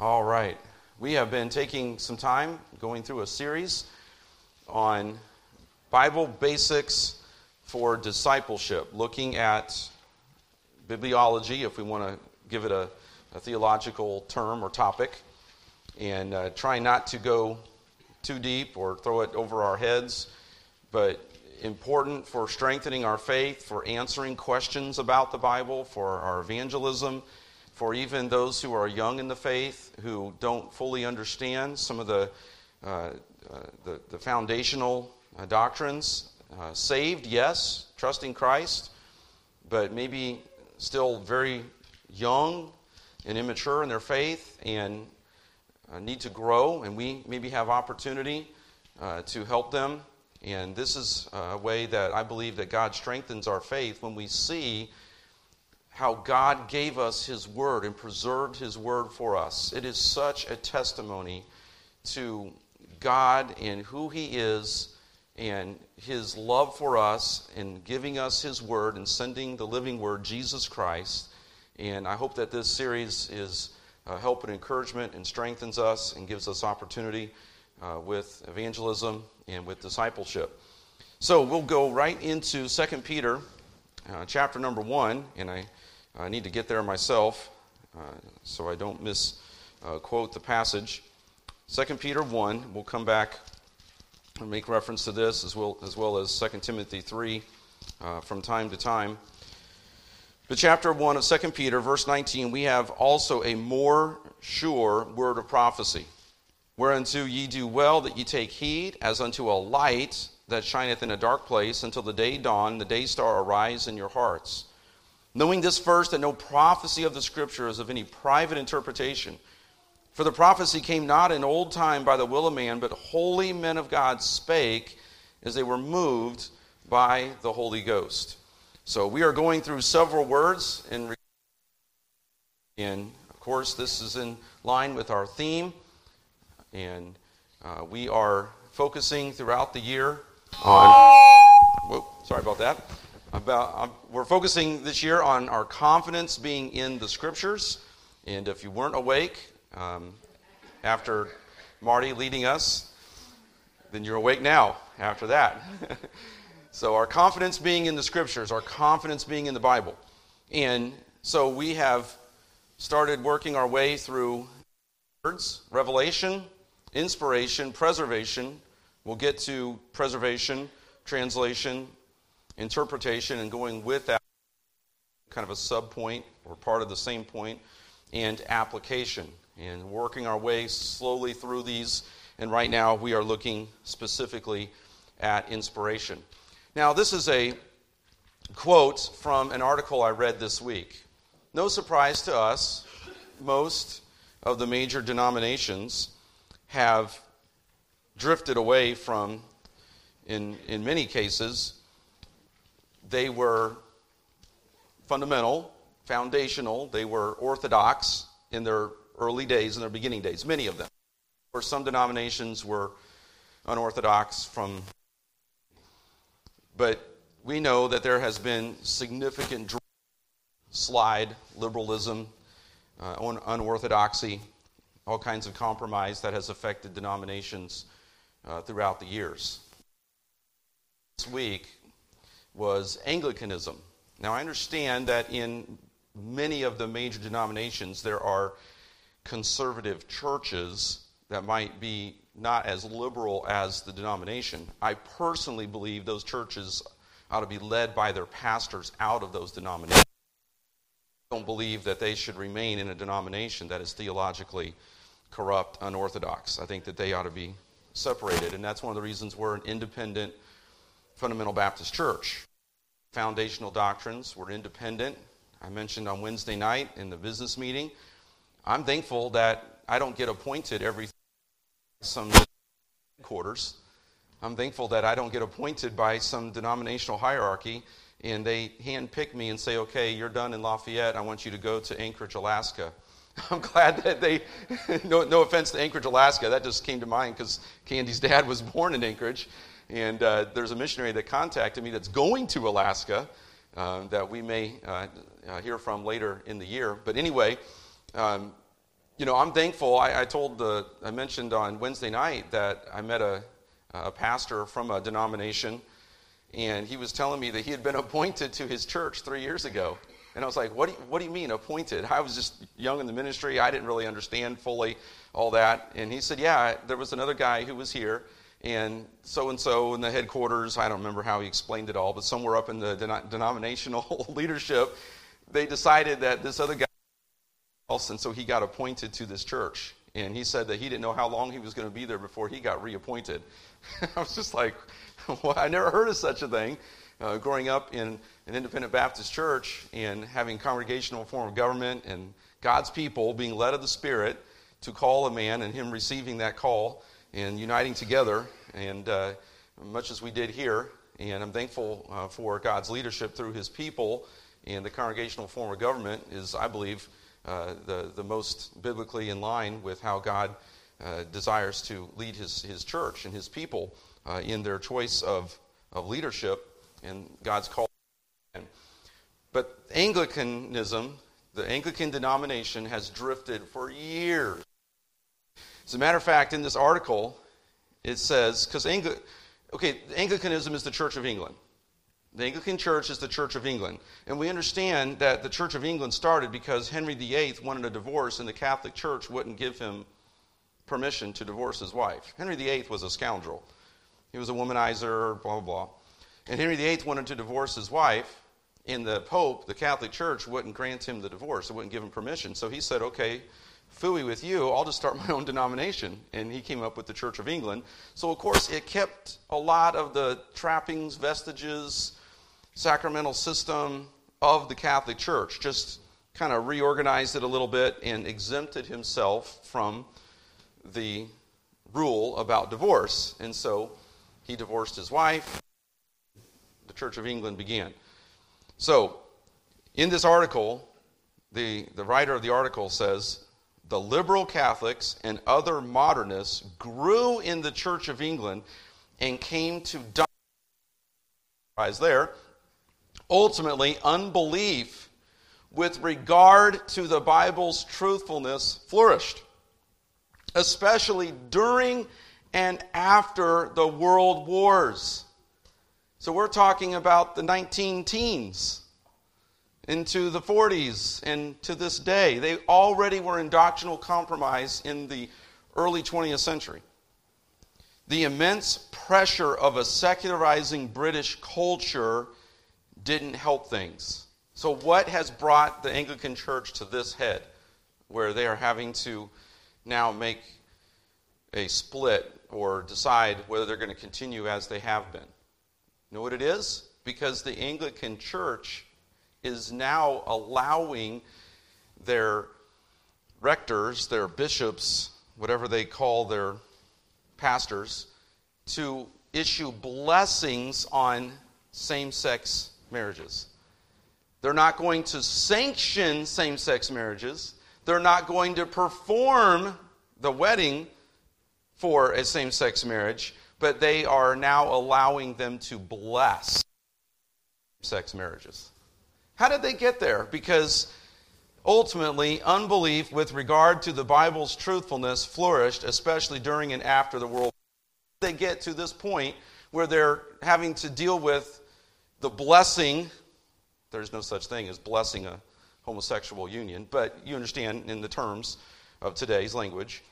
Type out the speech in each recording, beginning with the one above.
All right. We have been taking some time going through a series on Bible basics for discipleship, looking at bibliology, if we want to give it a, a theological term or topic, and uh, trying not to go too deep or throw it over our heads, but important for strengthening our faith, for answering questions about the Bible, for our evangelism, for even those who are young in the faith who don't fully understand some of the, uh, uh, the, the, foundational uh, doctrines. Uh, saved, yes, trusting Christ, but maybe still very young and immature in their faith and uh, need to grow, and we maybe have opportunity uh, to help them and this is a way that I believe that God strengthens our faith when we see how God gave us His Word and preserved His Word for us. It is such a testimony to God and who He is and His love for us in giving us His Word and sending the living Word, Jesus Christ. And I hope that this series is uh, help and encouragement and strengthens us and gives us opportunity uh, with evangelism and with discipleship. So we'll go right into 2 Peter uh, chapter number 1, and I, I need to get there myself uh, so I don't misquote uh, the passage. 2 Peter 1, we'll come back and make reference to this as well as, well as 2 Timothy 3 uh, from time to time. But chapter 1 of 2 Peter, verse 19, we have also a more sure word of prophecy Whereunto ye do well that ye take heed, as unto a light that shineth in a dark place, until the day dawn, the day star arise in your hearts. Knowing this first, that no prophecy of the Scripture is of any private interpretation. For the prophecy came not in old time by the will of man, but holy men of God spake as they were moved by the Holy Ghost. So we are going through several words, and, and of course, this is in line with our theme. And uh, we are focusing throughout the year on. Whoa, sorry about that. About, um, we're focusing this year on our confidence being in the scriptures. And if you weren't awake um, after Marty leading us, then you're awake now after that. so, our confidence being in the scriptures, our confidence being in the Bible. And so, we have started working our way through words, revelation, inspiration, preservation. We'll get to preservation, translation, interpretation, and going with that kind of a sub point or part of the same point, and application. And working our way slowly through these. And right now we are looking specifically at inspiration. Now, this is a quote from an article I read this week. No surprise to us, most of the major denominations have drifted away from, in, in many cases, they were fundamental, foundational, they were orthodox in their early days, in their beginning days, many of them. Or some denominations were unorthodox from, but we know that there has been significant slide, liberalism, uh, unorthodoxy all kinds of compromise that has affected denominations uh, throughout the years. This week was Anglicanism. Now, I understand that in many of the major denominations, there are conservative churches that might be not as liberal as the denomination. I personally believe those churches ought to be led by their pastors out of those denominations. I don't believe that they should remain in a denomination that is theologically corrupt, unorthodox. I think that they ought to be separated, and that's one of the reasons we're an independent fundamental Baptist church. Foundational doctrines, we're independent. I mentioned on Wednesday night in the business meeting, I'm thankful that I don't get appointed every some quarters. I'm thankful that I don't get appointed by some denominational hierarchy and they handpick me and say, okay, you're done in Lafayette. I want you to go to Anchorage, Alaska. I'm glad that they, no, no offense to Anchorage, Alaska, that just came to mind because Candy's dad was born in Anchorage. And uh, there's a missionary that contacted me that's going to Alaska uh, that we may uh, uh hear from later in the year. But anyway, um, you know, I'm thankful. I, I told the, I mentioned on Wednesday night that I met a, a pastor from a denomination, and he was telling me that he had been appointed to his church three years ago. And I was like, what do, you, what do you mean appointed? I was just young in the ministry. I didn't really understand fully all that. And he said, yeah, there was another guy who was here, and so and so in the headquarters, I don't remember how he explained it all, but somewhere up in the denominational leadership, they decided that this other guy and so he got appointed to this church. And he said that he didn't know how long he was going to be there before he got reappointed. I was just like, well, I never heard of such a thing. Uh, growing up in an independent Baptist church and having congregational form of government and God's people being led of the Spirit to call a man and him receiving that call and uniting together, and uh, much as we did here. And I'm thankful uh, for God's leadership through his people and the congregational form of government is, I believe, uh, the, the most biblically in line with how God uh, desires to lead his, his church and his people uh, in their choice of, of leadership and God's call. But Anglicanism, the Anglican denomination, has drifted for years. As a matter of fact, in this article, it says, because Angli- okay, Anglicanism is the Church of England. The Anglican Church is the Church of England. And we understand that the Church of England started because Henry VIII wanted a divorce, and the Catholic Church wouldn't give him permission to divorce his wife. Henry VIII was a scoundrel. He was a womanizer, blah, blah, blah. And Henry VIII wanted to divorce his wife, and the Pope, the Catholic Church, wouldn't grant him the divorce. It wouldn't give him permission. So he said, okay, fooey with you, I'll just start my own denomination. And he came up with the Church of England. So, of course, it kept a lot of the trappings, vestiges, sacramental system of the Catholic Church, just kind of reorganized it a little bit and exempted himself from the rule about divorce. And so he divorced his wife. The Church of England began. So, in this article, the, the writer of the article says the liberal Catholics and other modernists grew in the Church of England and came to dominate there Ultimately, unbelief with regard to the Bible's truthfulness flourished, especially during and after the world wars. So we're talking about the 19 teens into the 40s and to this day. They already were in doctrinal compromise in the early 20th century. The immense pressure of a secularizing British culture didn't help things. So, what has brought the Anglican Church to this head where they are having to now make a split or decide whether they're going to continue as they have been? You know what it is? Because the Anglican Church is now allowing their rectors, their bishops, whatever they call their pastors, to issue blessings on same sex marriages. They're not going to sanction same sex marriages. They're not going to perform the wedding for a same sex marriage, but they are now allowing them to bless sex marriages. How did they get there? Because ultimately, unbelief with regard to the Bible's truthfulness flourished, especially during and after the world. They get to this point where they're having to deal with the blessing, there's no such thing as blessing a homosexual union, but you understand in the terms of today's language.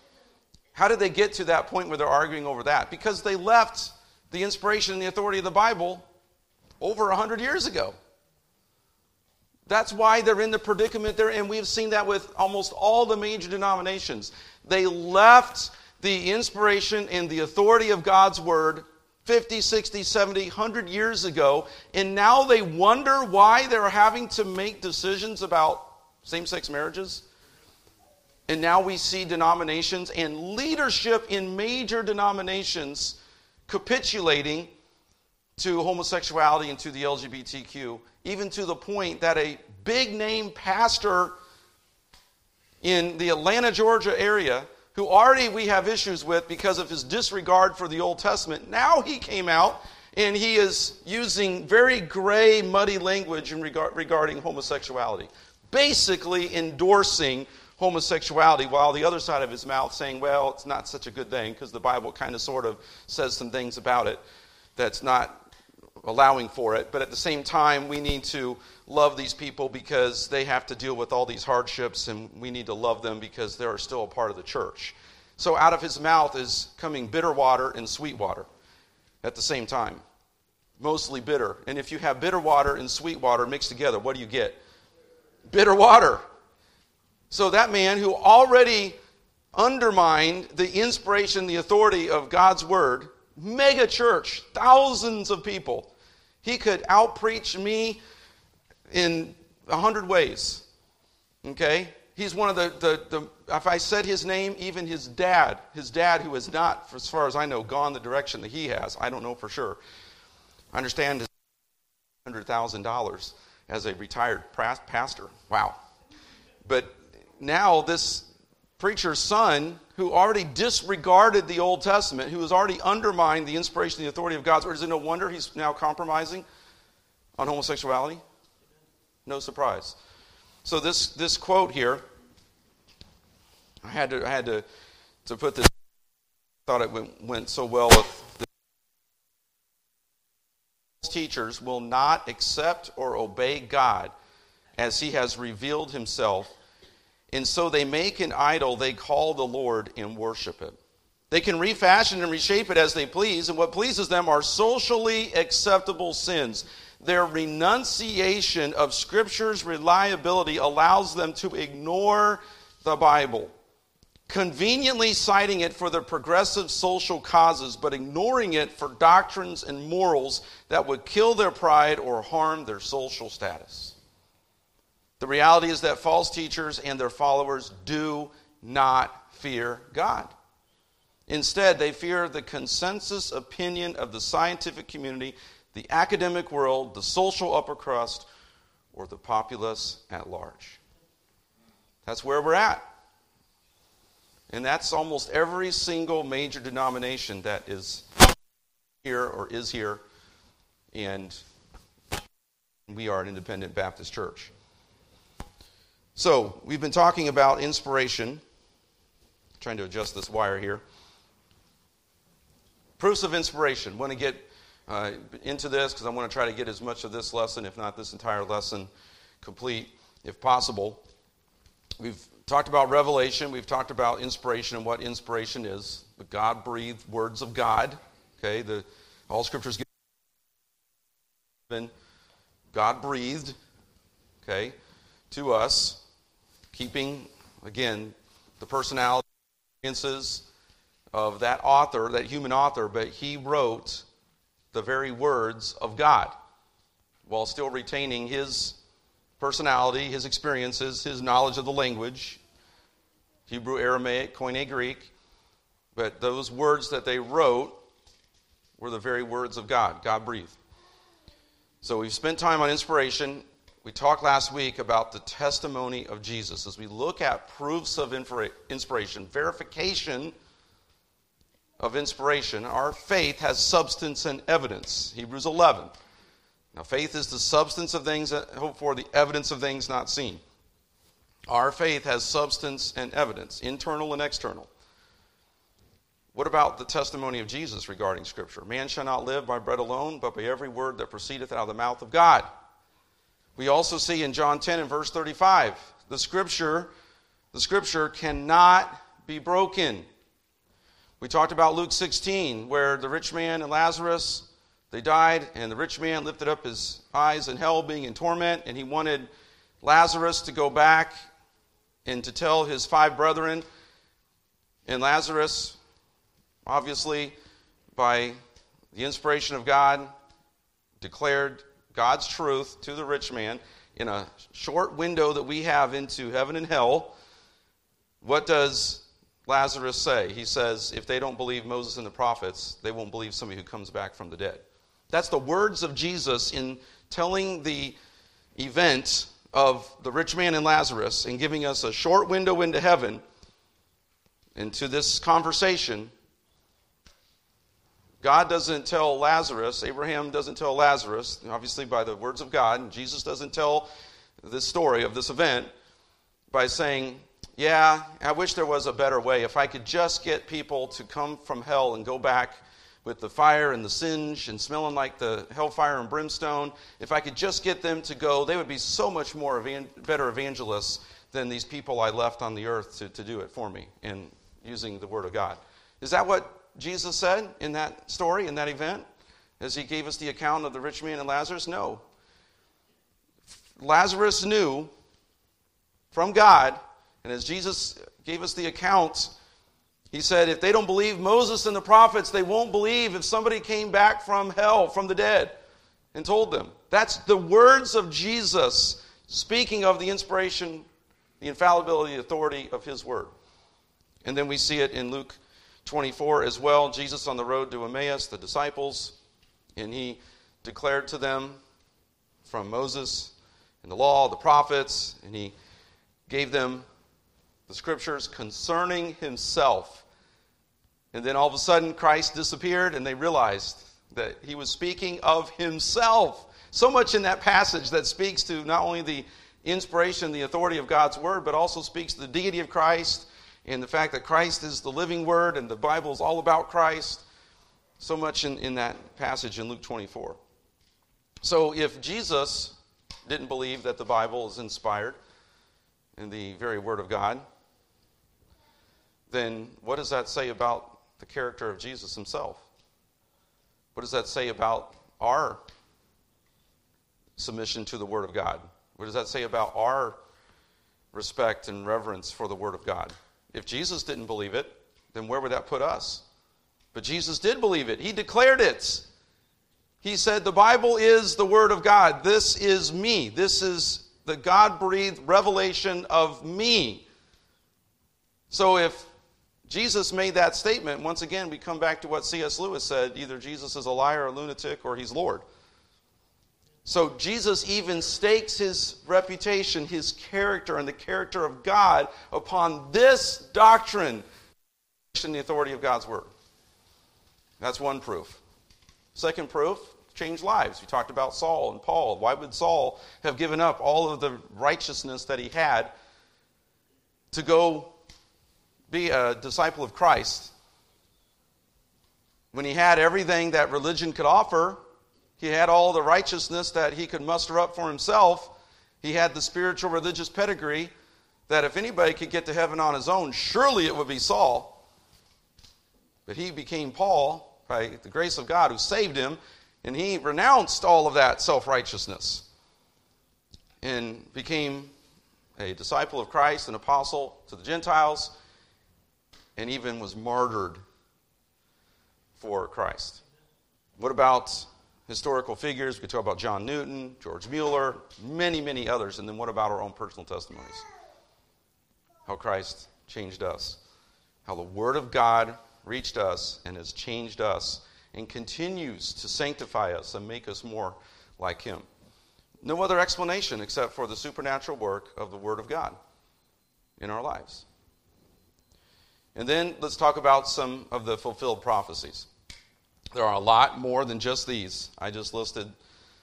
How did they get to that point where they're arguing over that? Because they left the inspiration and the authority of the Bible over 100 years ago. That's why they're in the predicament they're in. We've seen that with almost all the major denominations. They left the inspiration and the authority of God's Word 50, 60, 70, 100 years ago, and now they wonder why they're having to make decisions about same sex marriages. And now we see denominations and leadership in major denominations capitulating to homosexuality and to the LGBTQ, even to the point that a big name pastor in the Atlanta, Georgia area who already we have issues with because of his disregard for the Old Testament. Now he came out and he is using very gray, muddy language in regard, regarding homosexuality, basically endorsing homosexuality while the other side of his mouth saying, well, it's not such a good thing because the Bible kind of sort of says some things about it that's not allowing for it. But at the same time, we need to love these people because they have to deal with all these hardships and we need to love them because they're still a part of the church. So out of his mouth is coming bitter water and sweet water at the same time. Mostly bitter. And if you have bitter water and sweet water mixed together, what do you get? Bitter water. So that man who already undermined the inspiration, the authority of God's word, mega church, thousands of people, he could outpreach me in a hundred ways. Okay? He's one of the, the, the, if I said his name, even his dad, his dad, who has not, as far as I know, gone the direction that he has, I don't know for sure. I understand $100,000 as a retired pastor. Wow. But now this preacher's son, who already disregarded the Old Testament, who has already undermined the inspiration and the authority of God's word, is it no wonder he's now compromising on homosexuality? No surprise. So this, this quote here, I had to, I had to, to put this, I thought it went, went so well with the teachers will not accept or obey God as he has revealed himself and so they make an idol they call the Lord and worship it. They can refashion and reshape it as they please, and what pleases them are socially acceptable sins. Their renunciation of Scripture's reliability allows them to ignore the Bible, conveniently citing it for their progressive social causes, but ignoring it for doctrines and morals that would kill their pride or harm their social status. The reality is that false teachers and their followers do not fear God. Instead, they fear the consensus opinion of the scientific community, the academic world, the social upper crust, or the populace at large. That's where we're at. And that's almost every single major denomination that is here or is here. And we are an independent Baptist church. So, we've been talking about inspiration. I'm trying to adjust this wire here. Proofs of inspiration. I want to get uh, into this because I want to try to get as much of this lesson, if not this entire lesson, complete if possible. We've talked about revelation, we've talked about inspiration and what inspiration is the God breathed words of God. Okay, the, all scriptures given God breathed, okay, to us keeping, again, the personality of that author, that human author, but he wrote the very words of God while still retaining his personality, his experiences, his knowledge of the language Hebrew, Aramaic, Koine Greek. But those words that they wrote were the very words of God, God breathed. So we've spent time on inspiration. We talked last week about the testimony of Jesus. As we look at proofs of inspiration, verification of inspiration, our faith has substance and evidence. Hebrews 11. Now, faith is the substance of things hoped for, the evidence of things not seen. Our faith has substance and evidence, internal and external. What about the testimony of Jesus regarding Scripture? Man shall not live by bread alone, but by every word that proceedeth out of the mouth of God. We also see in John 10 and verse 35, the scripture, the scripture cannot be broken. We talked about Luke 16, where the rich man and Lazarus, they died, and the rich man lifted up his eyes in hell, being in torment, and he wanted Lazarus to go back and to tell his five brethren. And Lazarus, obviously, by the inspiration of God, declared God's truth to the rich man in a short window that we have into heaven and hell, what does Lazarus say? He says, if they don't believe Moses and the prophets, they won't believe somebody who comes back from the dead. That's the words of Jesus in telling the event of the rich man and Lazarus and giving us a short window into heaven, into this conversation God doesn't tell Lazarus, Abraham doesn't tell Lazarus, obviously by the words of God, and Jesus doesn't tell this story of this event by saying, yeah, I wish there was a better way. If I could just get people to come from hell and go back with the fire and the singe and smelling like the hellfire and brimstone, if I could just get them to go, they would be so much more evan- better evangelists than these people I left on the earth to, to do it for me in using the Word of God. Is that what Jesus said in that story, in that event? As he gave us the account of the rich man and Lazarus? No. Lazarus knew from God, and as Jesus gave us the account, he said, if they don't believe Moses and the prophets, they won't believe if somebody came back from hell, from the dead, and told them. That's the words of Jesus speaking of the inspiration, the infallibility, the authority of his word. And then we see it in Luke 24 as well. Jesus on the road to Emmaus, the disciples, and he declared to them from Moses and the law, the prophets, and he gave them the scriptures concerning himself. And then all of a sudden, Christ disappeared, and they realized that he was speaking of himself. So much in that passage that speaks to not only the inspiration, the authority of God's word, but also speaks to the deity of Christ and the fact that Christ is the living word and the Bible is all about Christ. So much in, in that passage in Luke 24. So if Jesus didn't believe that the Bible is inspired in the very word of God, then what does that say about the character of Jesus himself? What does that say about our submission to the Word of God? What does that say about our respect and reverence for the Word of God? If Jesus didn't believe it, then where would that put us? But Jesus did believe it, He declared it. He said, The Bible is the Word of God. This is me. This is the God breathed revelation of me. So if Jesus made that statement. Once again, we come back to what C.S. Lewis said either Jesus is a liar, a lunatic, or he's Lord. So Jesus even stakes his reputation, his character, and the character of God upon this doctrine the authority of God's word. That's one proof. Second proof, change lives. We talked about Saul and Paul. Why would Saul have given up all of the righteousness that he had to go be a disciple of Christ, when he had everything that religion could offer, he had all the righteousness that he could muster up for himself, he had the spiritual religious pedigree that if anybody could get to heaven on his own, surely it would be Saul. But he became Paul by the grace of God who saved him, and he renounced all of that self righteousness and became a disciple of Christ, an apostle to the Gentiles and even was martyred for Christ. What about historical figures? We could talk about John Newton, George Mueller, many, many others. And then what about our own personal testimonies? How Christ changed us, how the Word of God reached us and has changed us and continues to sanctify us and make us more like Him. No other explanation except for the supernatural work of the Word of God in our lives. And then let's talk about some of the fulfilled prophecies. There are a lot more than just these. I just listed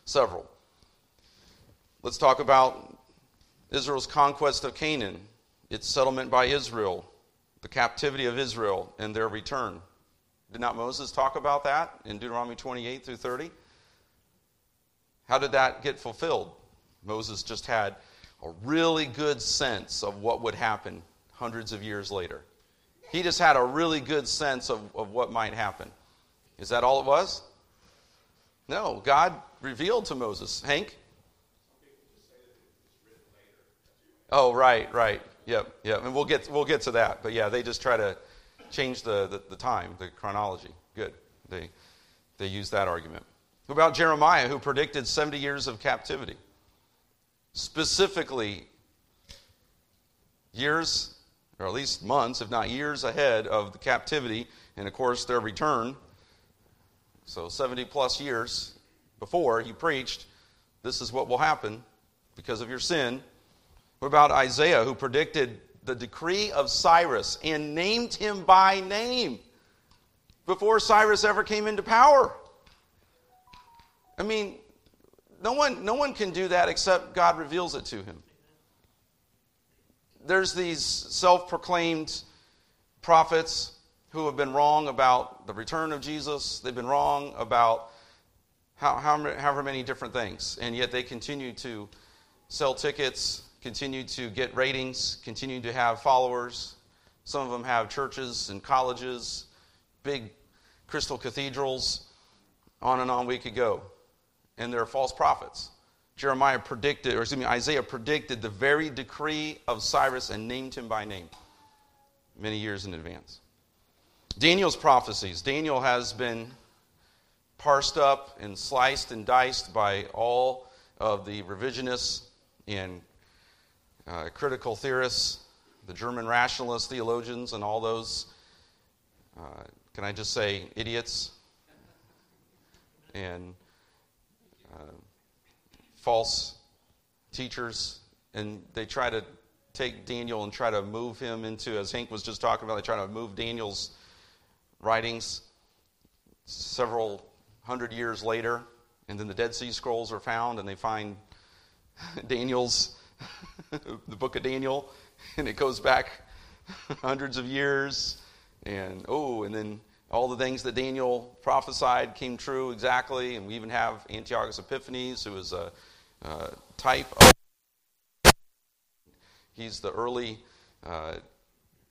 several. Let's talk about Israel's conquest of Canaan, its settlement by Israel, the captivity of Israel, and their return. Did not Moses talk about that in Deuteronomy 28 through 30? How did that get fulfilled? Moses just had a really good sense of what would happen hundreds of years later. He just had a really good sense of, of what might happen. Is that all it was? No, God revealed to Moses. Hank? Oh, right, right. Yep, yep. And we'll get, we'll get to that. But yeah, they just try to change the, the, the time, the chronology. Good. They, they use that argument. What about Jeremiah, who predicted 70 years of captivity? Specifically, years or at least months, if not years ahead of the captivity and, of course, their return. So, 70 plus years before he preached, this is what will happen because of your sin. What about Isaiah, who predicted the decree of Cyrus and named him by name before Cyrus ever came into power? I mean, no one, no one can do that except God reveals it to him. there's these self proclaimed prophets who have been wrong about the return of Jesus. They've been wrong about how, how, however many different things. And yet they continue to sell tickets, continue to get ratings, continue to have followers. Some of them have churches and colleges, big crystal cathedrals, on and on we could go. And they're false prophets. Jeremiah predicted, or excuse me, Isaiah predicted the very decree of Cyrus and named him by name many years in advance. Daniel's prophecies. Daniel has been parsed up and sliced and diced by all of the revisionists and uh, critical theorists, the German rationalists, theologians, and all those, uh, can I just say, idiots and uh, false teachers. And they try to take Daniel and try to move him into, as Hank was just talking about, they try to move Daniel's writings several hundred years later. And then the Dead Sea Scrolls are found, and they find Daniel's, the book of Daniel, and it goes back hundreds of years. And oh, and then all the things that Daniel prophesied came true exactly. And we even have Antiochus Epiphanes, who is a, a type of. He's the early, uh,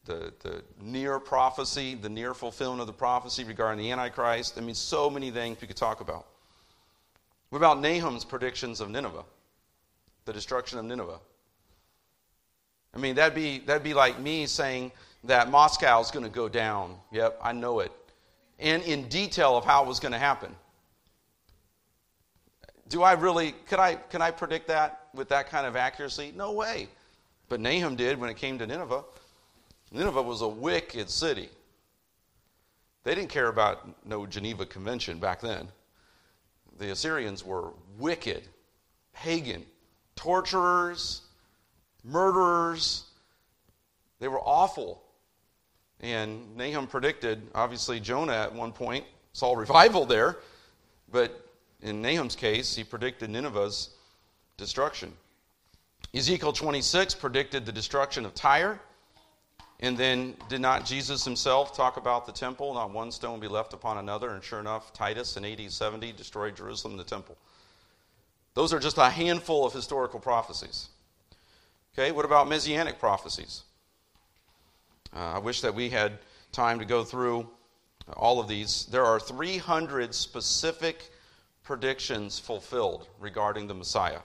the, the near prophecy, the near fulfillment of the prophecy regarding the Antichrist. I mean, so many things we could talk about. What about Nahum's predictions of Nineveh? the destruction of Nineveh. I mean, that'd be, that'd be like me saying that Moscow is going to go down. Yep, I know it. And in detail of how it was going to happen. Do I really, could I, can I predict that with that kind of accuracy? No way. But Nahum did when it came to Nineveh. Nineveh was a wicked city. They didn't care about no Geneva Convention back then. The Assyrians were wicked, pagan, torturers, murderers. They were awful. And Nahum predicted, obviously, Jonah at one point saw revival there, but in Nahum's case, he predicted Nineveh's destruction. Ezekiel 26 predicted the destruction of Tyre. And then, did not Jesus himself talk about the temple? Not one stone be left upon another. And sure enough, Titus in AD 70 destroyed Jerusalem the temple. Those are just a handful of historical prophecies. Okay, what about messianic prophecies? Uh, I wish that we had time to go through all of these. There are 300 specific predictions fulfilled regarding the Messiah.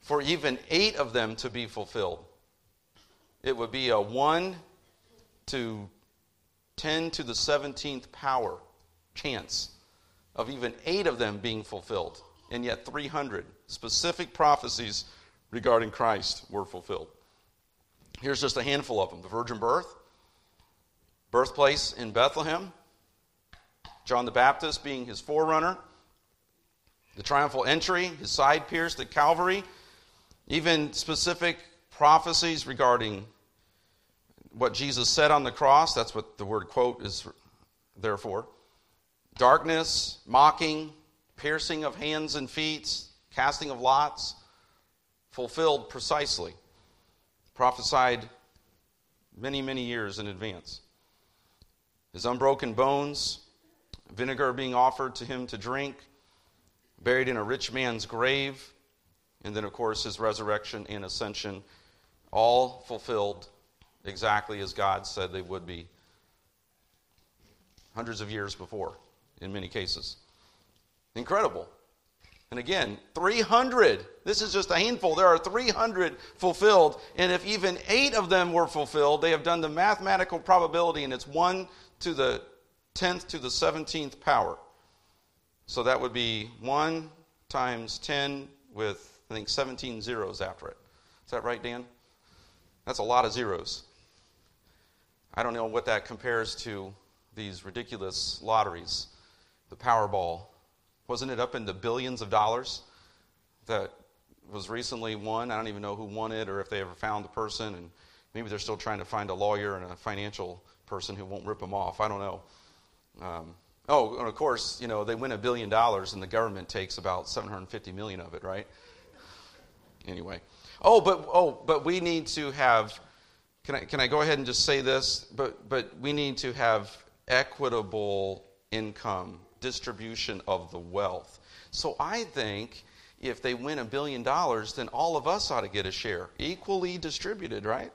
For even eight of them to be fulfilled, it would be a 1 to 10 to the 17th power chance of even eight of them being fulfilled and yet 300 specific prophecies regarding Christ were fulfilled. Here's just a handful of them the virgin birth, birthplace in Bethlehem, John the Baptist being his forerunner, the triumphal entry, his side pierced at Calvary, even specific prophecies regarding what Jesus said on the cross. That's what the word quote is there for. Darkness, mocking, piercing of hands and feet, casting of lots, fulfilled precisely, prophesied many, many years in advance. His unbroken bones, vinegar being offered to him to drink, buried in a rich man's grave, and then, of course, his resurrection and ascension, all fulfilled exactly as God said they would be hundreds of years before, in many cases. Incredible. And again, 300. This is just a handful. There are 300 fulfilled. And if even eight of them were fulfilled, they have done the mathematical probability, and it's 1 to the 10th to the 17th power. So that would be 1 times 10 with, I think, 17 zeros after it. Is that right, Dan? That's a lot of zeros. I don't know what that compares to these ridiculous lotteries, the Powerball, wasn't it up in the billions of dollars that was recently won? I don't even know who won it or if they ever found the person, and maybe they're still trying to find a lawyer and a financial person who won't rip them off. I don't know. Um, oh, and of course, you know they win a billion dollars, and the government takes about 750 million of it, right? Anyway, Oh, but oh, but we need to have. Can I can I go ahead and just say this? But but we need to have equitable income distribution of the wealth. So I think if they win a billion dollars, then all of us ought to get a share, equally distributed, right?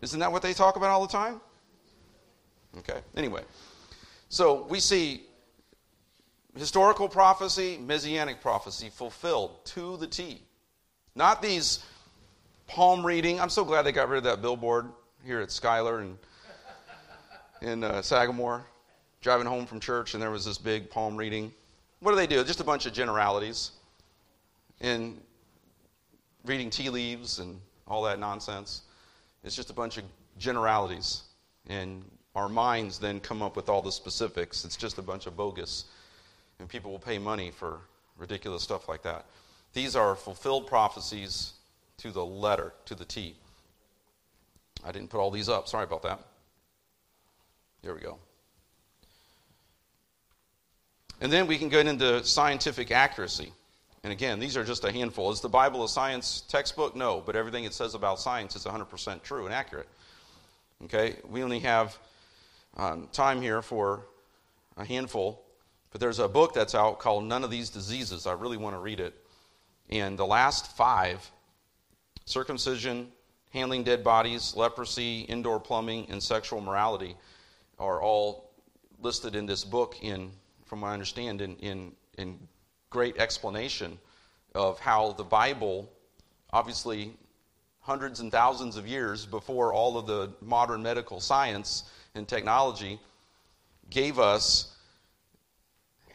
Isn't that what they talk about all the time? Okay. Anyway, so we see historical prophecy, messianic prophecy fulfilled to the T. Not these palm reading. I'm so glad they got rid of that billboard here at Schuyler and in uh, Sagamore. Driving home from church, and there was this big palm reading. What do they do? Just a bunch of generalities and reading tea leaves and all that nonsense. It's just a bunch of generalities. And our minds then come up with all the specifics. It's just a bunch of bogus. And people will pay money for ridiculous stuff like that. These are fulfilled prophecies to the letter, to the T. I didn't put all these up. Sorry about that. There we go. And then we can get into scientific accuracy. And again, these are just a handful. Is the Bible a science textbook? No, but everything it says about science is 100% true and accurate. Okay, we only have um, time here for a handful, but there's a book that's out called None of These Diseases. I really want to read it. And the last five circumcision, handling dead bodies, leprosy, indoor plumbing, and sexual morality are all listed in this book in, from what I understand, in, in, in great explanation of how the Bible, obviously hundreds and thousands of years before all of the modern medical science and technology, gave us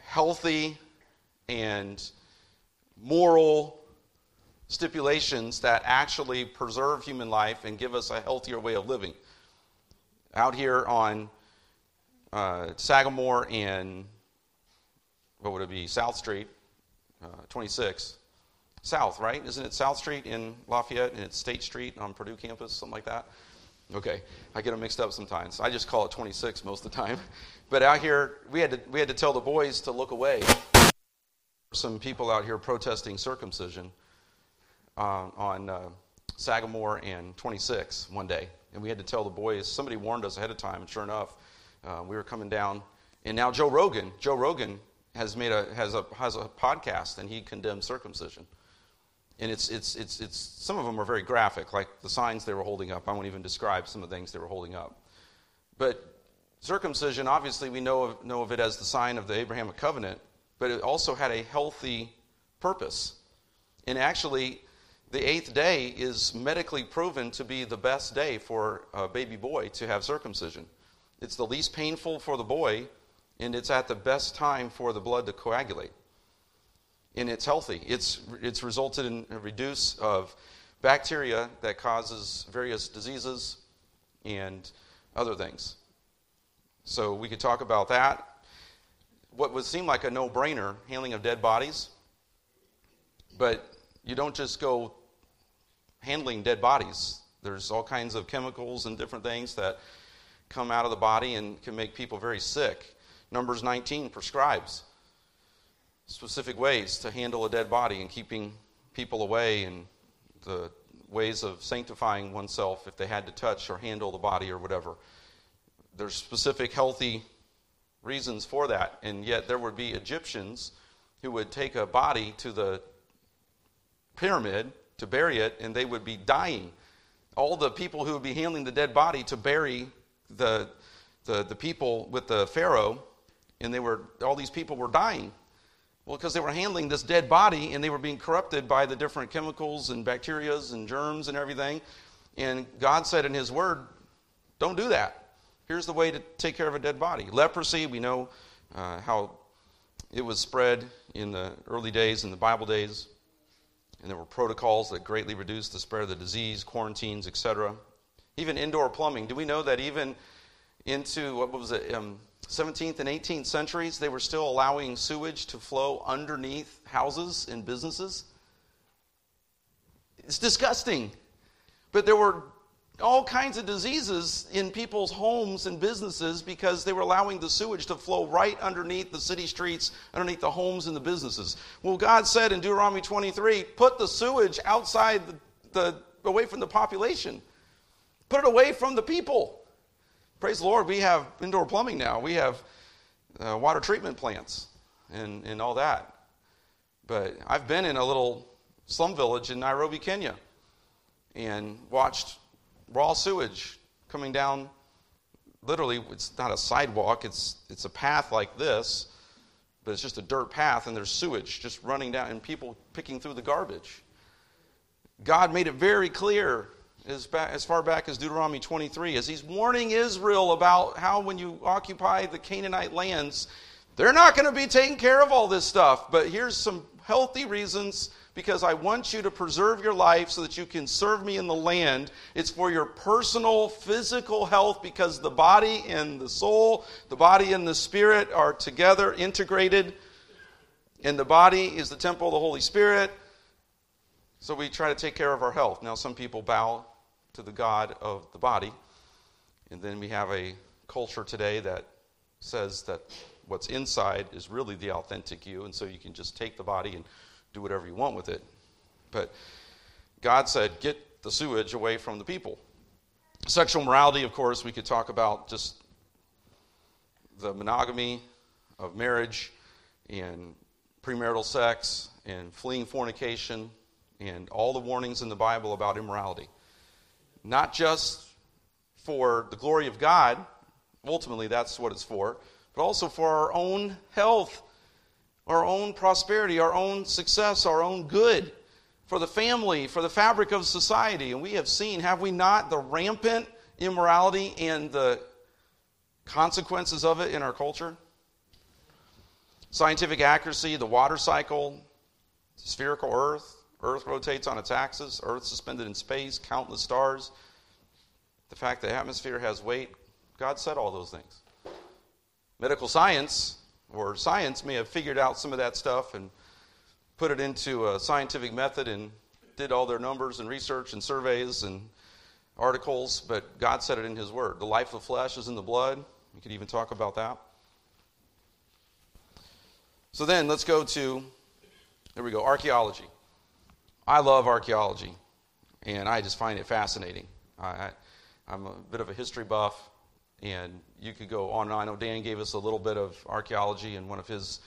healthy and moral stipulations that actually preserve human life and give us a healthier way of living. Out here on uh, Sagamore and what would it be, South Street, uh, 26. South, right? Isn't it South Street in Lafayette and it's State Street on Purdue campus, something like that? Okay, I get them mixed up sometimes. I just call it 26 most of the time. But out here, we had to, we had to tell the boys to look away. Some people out here protesting circumcision uh, on uh, Sagamore and 26 one day. And we had to tell the boys, somebody warned us ahead of time, and sure enough, uh, we were coming down. And now Joe Rogan, Joe Rogan has made a has a has a podcast and he condemns circumcision. And it's it's it's it's some of them are very graphic, like the signs they were holding up. I won't even describe some of the things they were holding up. But circumcision, obviously, we know of, know of it as the sign of the Abrahamic covenant, but it also had a healthy purpose. And actually, the eighth day is medically proven to be the best day for a baby boy to have circumcision. It's the least painful for the boy, and it's at the best time for the blood to coagulate. And it's healthy. It's, it's resulted in a reduce of bacteria that causes various diseases and other things. So we could talk about that. What would seem like a no brainer handling of dead bodies, but you don't just go handling dead bodies. There's all kinds of chemicals and different things that come out of the body and can make people very sick. Numbers 19 prescribes specific ways to handle a dead body and keeping people away and the ways of sanctifying oneself if they had to touch or handle the body or whatever. There's specific healthy reasons for that, and yet there would be Egyptians who would take a body to the pyramid to bury it, and they would be dying. All the people who would be handling the dead body to bury the, the, the people with the Pharaoh and they were all these people were dying. Well, because they were handling this dead body and they were being corrupted by the different chemicals and bacterias and germs and everything. And God said in His Word, don't do that. Here's the way to take care of a dead body. Leprosy, we know uh, how it was spread in the early days, in the Bible days. And there were protocols that greatly reduced the spread of the disease, quarantines, etc. Even indoor plumbing. Do we know that even into, what was it, um, 17th and 18th centuries, they were still allowing sewage to flow underneath houses and businesses. It's disgusting. But there were all kinds of diseases in people's homes and businesses because they were allowing the sewage to flow right underneath the city streets, underneath the homes and the businesses. Well, God said in Deuteronomy 23 put the sewage outside the the, away from the population. Put it away from the people. Praise the Lord, we have indoor plumbing now. We have uh, water treatment plants and, and all that. But I've been in a little slum village in Nairobi, Kenya, and watched raw sewage coming down. Literally, it's not a sidewalk, it's, it's a path like this, but it's just a dirt path, and there's sewage just running down, and people picking through the garbage. God made it very clear as, back, as far back as Deuteronomy 23 as he's warning Israel about how when you occupy the Canaanite lands, they're not going to be taking care of all this stuff. But here's some healthy reasons because I want you to preserve your life so that you can serve me in the land. It's for your personal physical health because the body and the soul, the body and the spirit are together, integrated. And the body is the temple of the Holy Spirit. So we try to take care of our health. Now, some people bow to the God of the body. And then we have a culture today that says that what's inside is really the authentic you, and so you can just take the body and do whatever you want with it. But God said, get the sewage away from the people. Sexual morality, of course, we could talk about just the monogamy of marriage and premarital sex and fleeing fornication and all the warnings in the Bible about immorality. Not just for the glory of God, ultimately, that's what it's for but also for our own health, our own prosperity, our own success, our own good, for the family, for the fabric of society. And we have seen, have we not, the rampant immorality and the consequences of it in our culture? Scientific accuracy, the water cycle, spherical Earth, Earth rotates on its axis, Earth suspended in space, countless stars. The fact the atmosphere has weight, God said all those things. Medical science or science may have figured out some of that stuff and put it into a scientific method and did all their numbers and research and surveys and articles, but God said it in His Word. The life of flesh is in the blood. We could even talk about that. So then let's go to, there we go, archaeology. I love archaeology, and I just find it fascinating. I, am a bit of a history buff. And you could go on and on. I know Dan gave us a little bit of archaeology in one of his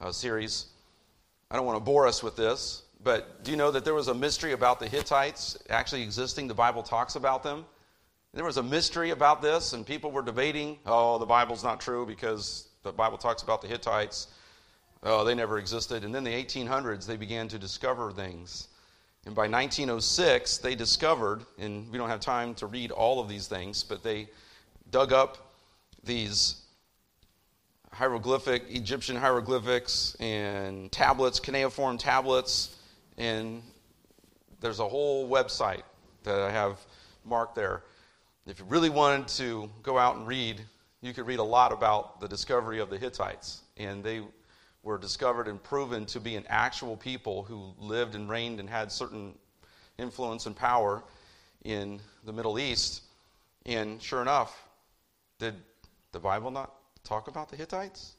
uh, series. I don't want to bore us with this, but do you know that there was a mystery about the Hittites actually existing? The Bible talks about them. There was a mystery about this, and people were debating, oh, the Bible's not true because the Bible talks about the Hittites. Oh, they never existed. And then the 1800s, they began to discover things. And by 1906, they discovered, and we don't have time to read all of these things, but they dug up these hieroglyphic, Egyptian hieroglyphics and tablets, cuneiform tablets, and there's a whole website that I have marked there. If you really wanted to go out and read, you could read a lot about the discovery of the Hittites. And they were discovered and proven to be an actual people who lived and reigned and had certain influence and power in the Middle East. And sure enough, did the Bible not talk about the Hittites?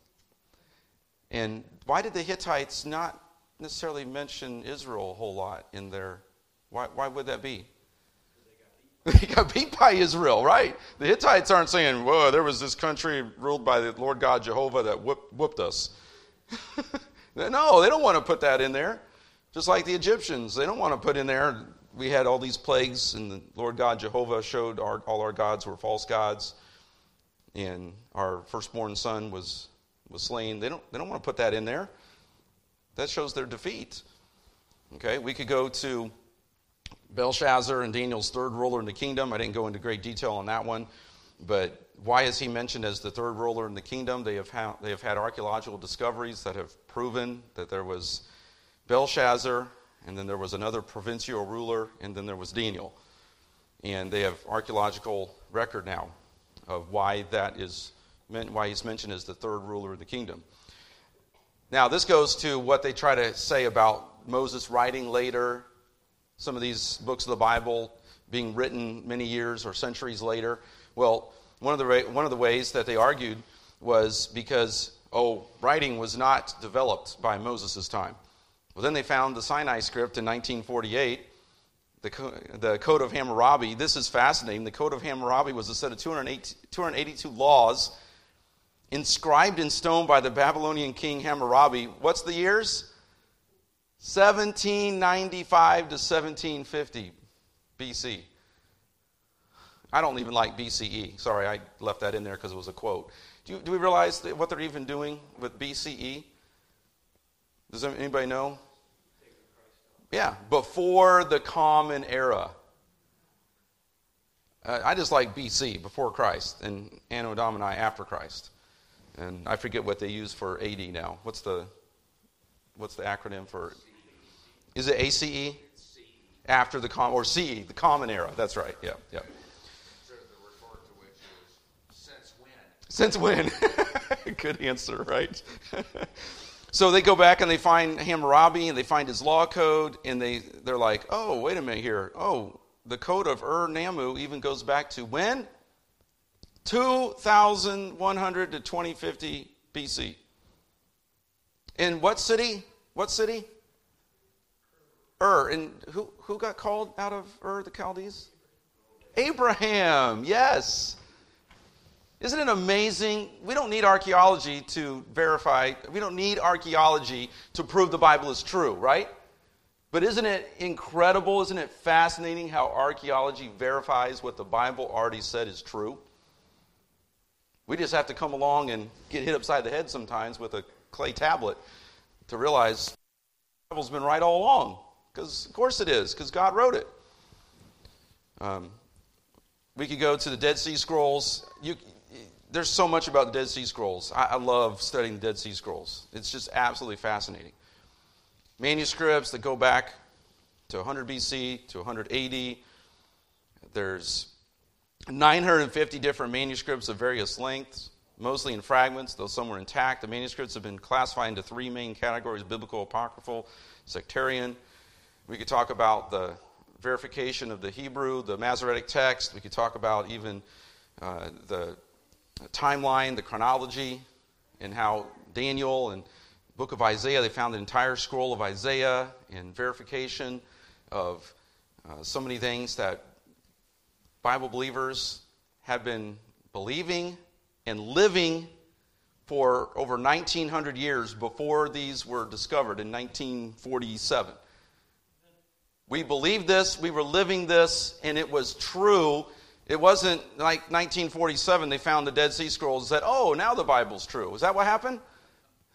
And why did the Hittites not necessarily mention Israel a whole lot in there? Why, why would that be? They got beat by Israel, right? The Hittites aren't saying, whoa, there was this country ruled by the Lord God Jehovah that whooped, whooped us. no, they don't want to put that in there. Just like the Egyptians, they don't want to put in there, we had all these plagues, and the Lord God Jehovah showed our, all our gods were false gods and our firstborn son was, was slain. They don't, they don't want to put that in there. That shows their defeat. Okay, we could go to Belshazzar and Daniel's third ruler in the kingdom. I didn't go into great detail on that one, but why is he mentioned as the third ruler in the kingdom? They have, ha- they have had archaeological discoveries that have proven that there was Belshazzar, and then there was another provincial ruler, and then there was Daniel. And they have archaeological record now of why that is meant, why he's mentioned as the third ruler of the kingdom. Now, this goes to what they try to say about Moses writing later, some of these books of the Bible being written many years or centuries later. Well, one of the, one of the ways that they argued was because, oh, writing was not developed by Moses' time. Well, then they found the Sinai script in 1948 the, the Code of Hammurabi. This is fascinating. The Code of Hammurabi was a set of 282 laws inscribed in stone by the Babylonian king Hammurabi. What's the years? 1795 to 1750 BC. I don't even like BCE. Sorry, I left that in there because it was a quote. Do, you, do we realize what they're even doing with BCE? Does anybody know? Yeah, before the common era. Uh, I just like BC, before Christ, and Anno Domini, after Christ. And I forget what they use for AD now. What's the, what's the acronym for? Is it ACE? After the common, or CE, the common era. That's right. Yeah, yeah. Since when? Since when? Good answer, right? so they go back and they find Hammurabi and they find his law code and they, they're like, oh, wait a minute here. Oh, the code of Ur Nammu even goes back to when? 2100 to 2050 BC. In what city? What city? Ur. And who, who got called out of Ur, the Chaldees? Abraham, yes. Isn't it amazing? We don't need archaeology to verify, we don't need archaeology to prove the Bible is true, right? But isn't it incredible? Isn't it fascinating how archaeology verifies what the Bible already said is true? We just have to come along and get hit upside the head sometimes with a clay tablet to realize the Bible's been right all along. Because, of course, it is, because God wrote it. Um, we could go to the Dead Sea Scrolls. You, there's so much about the Dead Sea Scrolls. I, I love studying the Dead Sea Scrolls, it's just absolutely fascinating. Manuscripts that go back to 100 BC to 180. There's 950 different manuscripts of various lengths, mostly in fragments, though some were intact. The manuscripts have been classified into three main categories biblical, apocryphal, sectarian. We could talk about the verification of the Hebrew, the Masoretic text. We could talk about even uh, the timeline, the chronology, and how Daniel and book of Isaiah, they found the entire scroll of Isaiah in verification of uh, so many things that Bible believers have been believing and living for over 1900 years before these were discovered in 1947. We believed this, we were living this, and it was true it wasn't like 1947 they found the Dead Sea Scrolls and said, oh, now the Bible's true. Is that what happened?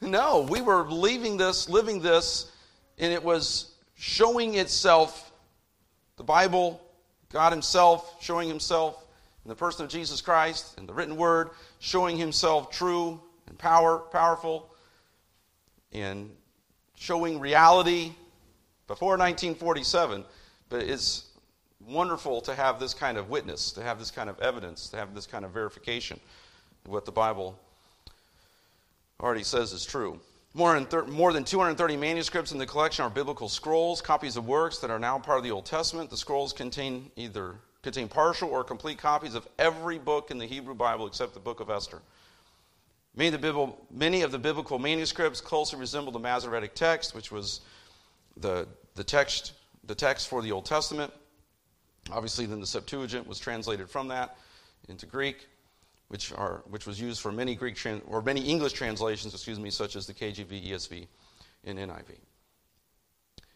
No, we were leaving this, living this, and it was showing itself, the Bible, God Himself showing Himself in the person of Jesus Christ and the written word, showing Himself true and power, powerful, and showing reality before 1947. But it's wonderful to have this kind of witness, to have this kind of evidence, to have this kind of verification of what the Bible already says is true. More than, thir- more than 230 manuscripts in the collection are biblical scrolls, copies of works that are now part of the Old Testament. The scrolls contain either contain partial or complete copies of every book in the Hebrew Bible except the book of Esther. Many of many of the biblical manuscripts closely resemble the Masoretic text, which was the, the, text, the text for the Old Testament. Obviously, then the Septuagint was translated from that into Greek, which, are, which was used for many Greek or many English translations, excuse me, such as the KJV, ESV, and NIV.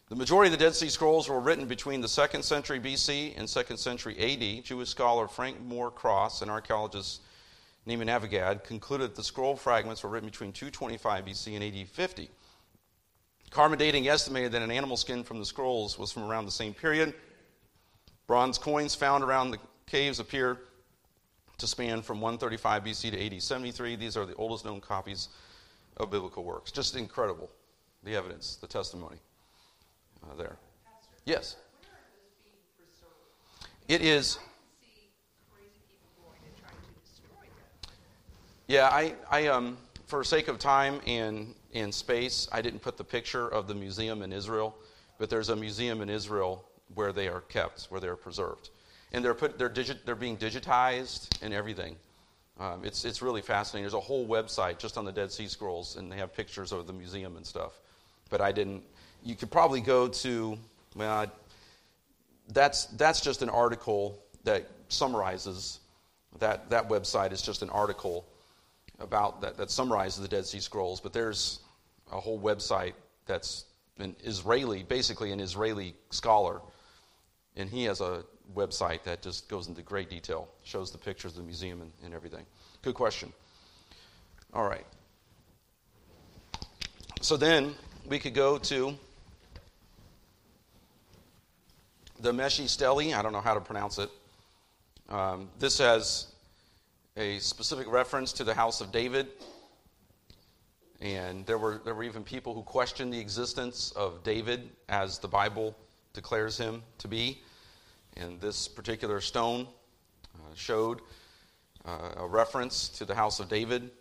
The majority of the Dead Sea Scrolls were written between the 2nd century BC and 2nd century AD. Jewish scholar Frank Moore Cross and archaeologist Nahman Avigad concluded that the scroll fragments were written between 225 BC and AD 50. Carbon dating estimated that an animal skin from the scrolls was from around the same period. Bronze coins found around the caves appear to span from 135 BC to AD 73. These are the oldest known copies of biblical works. Just incredible, the evidence, the testimony uh, there. Pastor, yes. It is. Yeah, I, I um, for sake of time and, and space, I didn't put the picture of the museum in Israel, but there's a museum in Israel where they are kept, where they're preserved. And they're, put, they're, digi- they're being digitized and everything. Um, it's, it's really fascinating. There's a whole website just on the Dead Sea Scrolls, and they have pictures of the museum and stuff. But I didn't. You could probably go to, well, I'd, that's, that's just an article that summarizes that, that website is just an article about that, that summarizes the Dead Sea Scrolls, but there's a whole website that's an Israeli, basically an Israeli scholar, and he has a website that just goes into great detail, shows the pictures of the museum and, and everything. Good question. All right. So then we could go to the Meshi Stele. I don't know how to pronounce it. Um, this has a specific reference to the house of David. And there were, there were even people who questioned the existence of David as the Bible declares him to be. And this particular stone uh, showed uh, a reference to the house of David.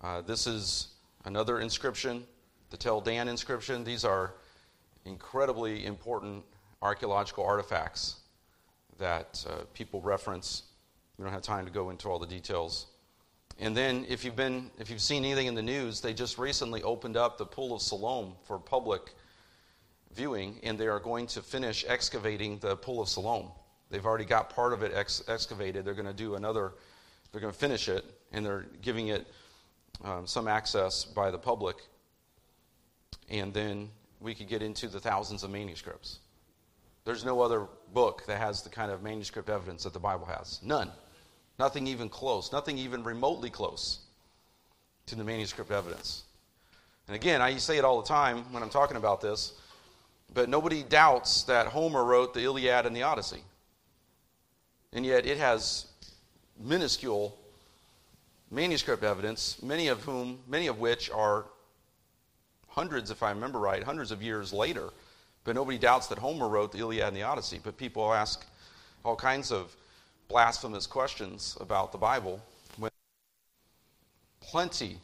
Uh, this is another inscription, the Tel Dan inscription. These are incredibly important archaeological artifacts that uh, people reference. We don't have time to go into all the details. And then, if you've been, if you've seen anything in the news, they just recently opened up the Pool of Siloam for public viewing, and they are going to finish excavating the Pool of Siloam. They've already got part of it ex- excavated. They're going to do another. They're going to finish it, and they're giving it um, some access by the public. And then we could get into the thousands of manuscripts. There's no other book that has the kind of manuscript evidence that the Bible has. None. Nothing even close. Nothing even remotely close to the manuscript evidence. And again, I say it all the time when I'm talking about this, but nobody doubts that Homer wrote the Iliad and the Odyssey. And yet it has minuscule manuscript evidence, many of whom, many of which are hundreds, if I remember right, hundreds of years later but nobody doubts that Homer wrote the Iliad and the Odyssey. But people ask all kinds of blasphemous questions about the Bible when plenty,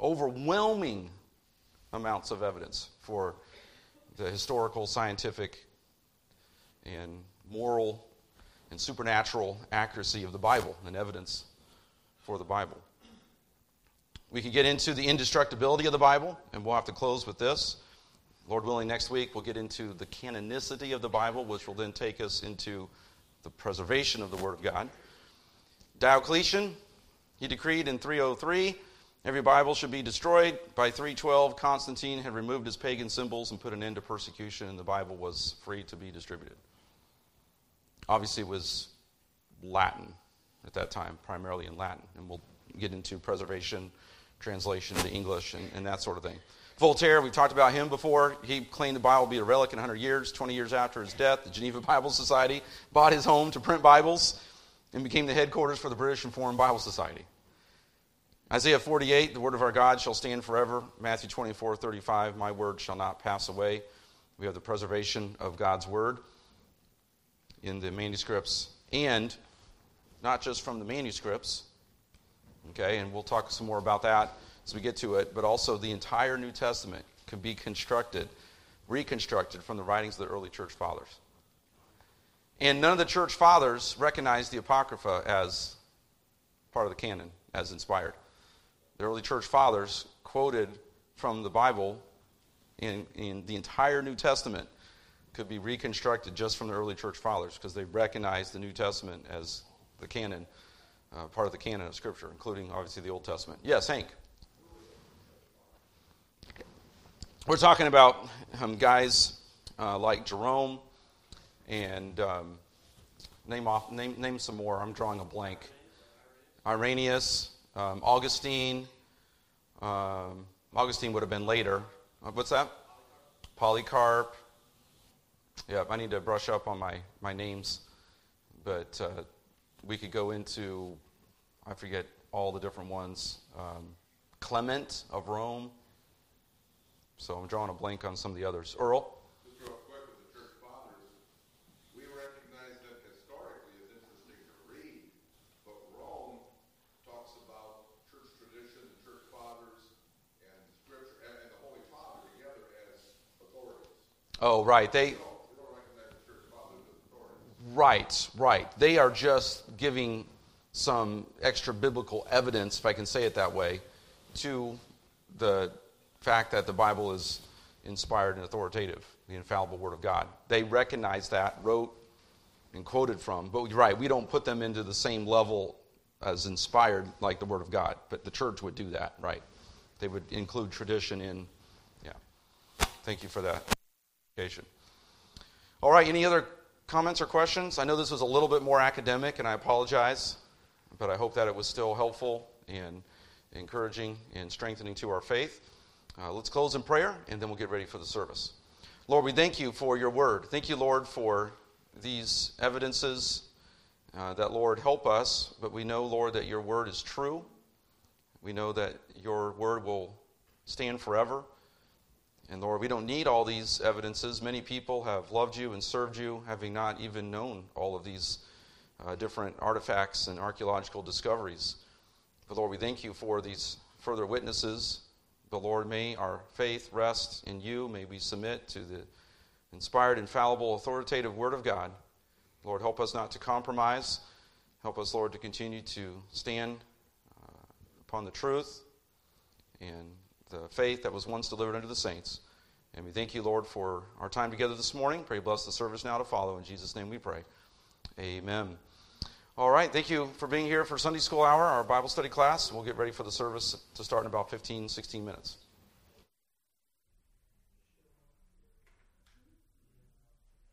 overwhelming amounts of evidence for the historical, scientific, and moral and supernatural accuracy of the Bible and evidence for the Bible. We could get into the indestructibility of the Bible, and we'll have to close with this. Lord willing, next week we'll get into the canonicity of the Bible, which will then take us into the preservation of the Word of God. Diocletian, he decreed in 303 every Bible should be destroyed. By 312, Constantine had removed his pagan symbols and put an end to persecution, and the Bible was free to be distributed. Obviously, it was Latin at that time, primarily in Latin, and we'll get into preservation, translation to English, and, and that sort of thing. Voltaire, we've talked about him before. He claimed the Bible would be a relic in 100 years. 20 years after his death, the Geneva Bible Society bought his home to print Bibles and became the headquarters for the British and Foreign Bible Society. Isaiah 48, the word of our God shall stand forever. Matthew 24, 35, my word shall not pass away. We have the preservation of God's word in the manuscripts, and not just from the manuscripts, okay, and we'll talk some more about that as we get to it, but also the entire New Testament can be constructed, reconstructed from the writings of the early church fathers. And none of the church fathers recognized the Apocrypha as part of the canon, as inspired. The early church fathers quoted from the Bible in, in the entire New Testament could be reconstructed just from the early church fathers because they recognized the New Testament as the canon, uh, part of the canon of Scripture, including obviously the Old Testament. Yes, Hank. we're talking about um, guys uh, like Jerome and um, name off name name some more. I'm drawing a blank. Irenaeus, um, Augustine. Um, Augustine would have been later. Uh, what's that? Polycarp. Yeah, I need to brush up on my my names, but uh, we could go into I forget all the different ones. Um, Clement of Rome. So I'm drawing a blank on some of the others. Earl? Just real quick with the church fathers, we recognize them historically as interesting to read, but Rome talks about church tradition, the church fathers, and scripture, and, and the Holy Father together as authorities. Oh, right. They. Right, right. They are just giving some extra biblical evidence, if I can say it that way, to the fact that the Bible is inspired and authoritative. the infallible Word of God. They recognize that, wrote, and quoted from. But you're right, we don't put them into the same level as inspired like the Word of God. But the church would do that, right? They would include tradition in, yeah. Thank you for that All right, any other comments or questions? I know this was a little bit more academic, and I apologize, but I hope that it was still helpful and encouraging and strengthening to our faith. Uh, let's close in prayer, and then we'll get ready for the service. Lord, we thank you for your word. Thank you, Lord, for these evidences uh, that, Lord, help us. But we know, Lord, that your word is true. We know that your word will stand forever. And Lord, we don't need all these evidences. Many people have loved you and served you, having not even known all of these uh, different artifacts and archaeological discoveries. But Lord, we thank you for these further witnesses. But Lord, may our faith rest in you. May we submit to the inspired, infallible, authoritative Word of God. Lord, help us not to compromise. Help us, Lord, to continue to stand uh, upon the truth and the faith that was once delivered unto the saints. And we thank you, Lord, for our time together this morning. Pray bless the service now to follow. In Jesus' name we pray. Amen. All right, thank you for being here for Sunday School Hour, our Bible study class. We'll get ready for the service to start in about 15, 16 minutes.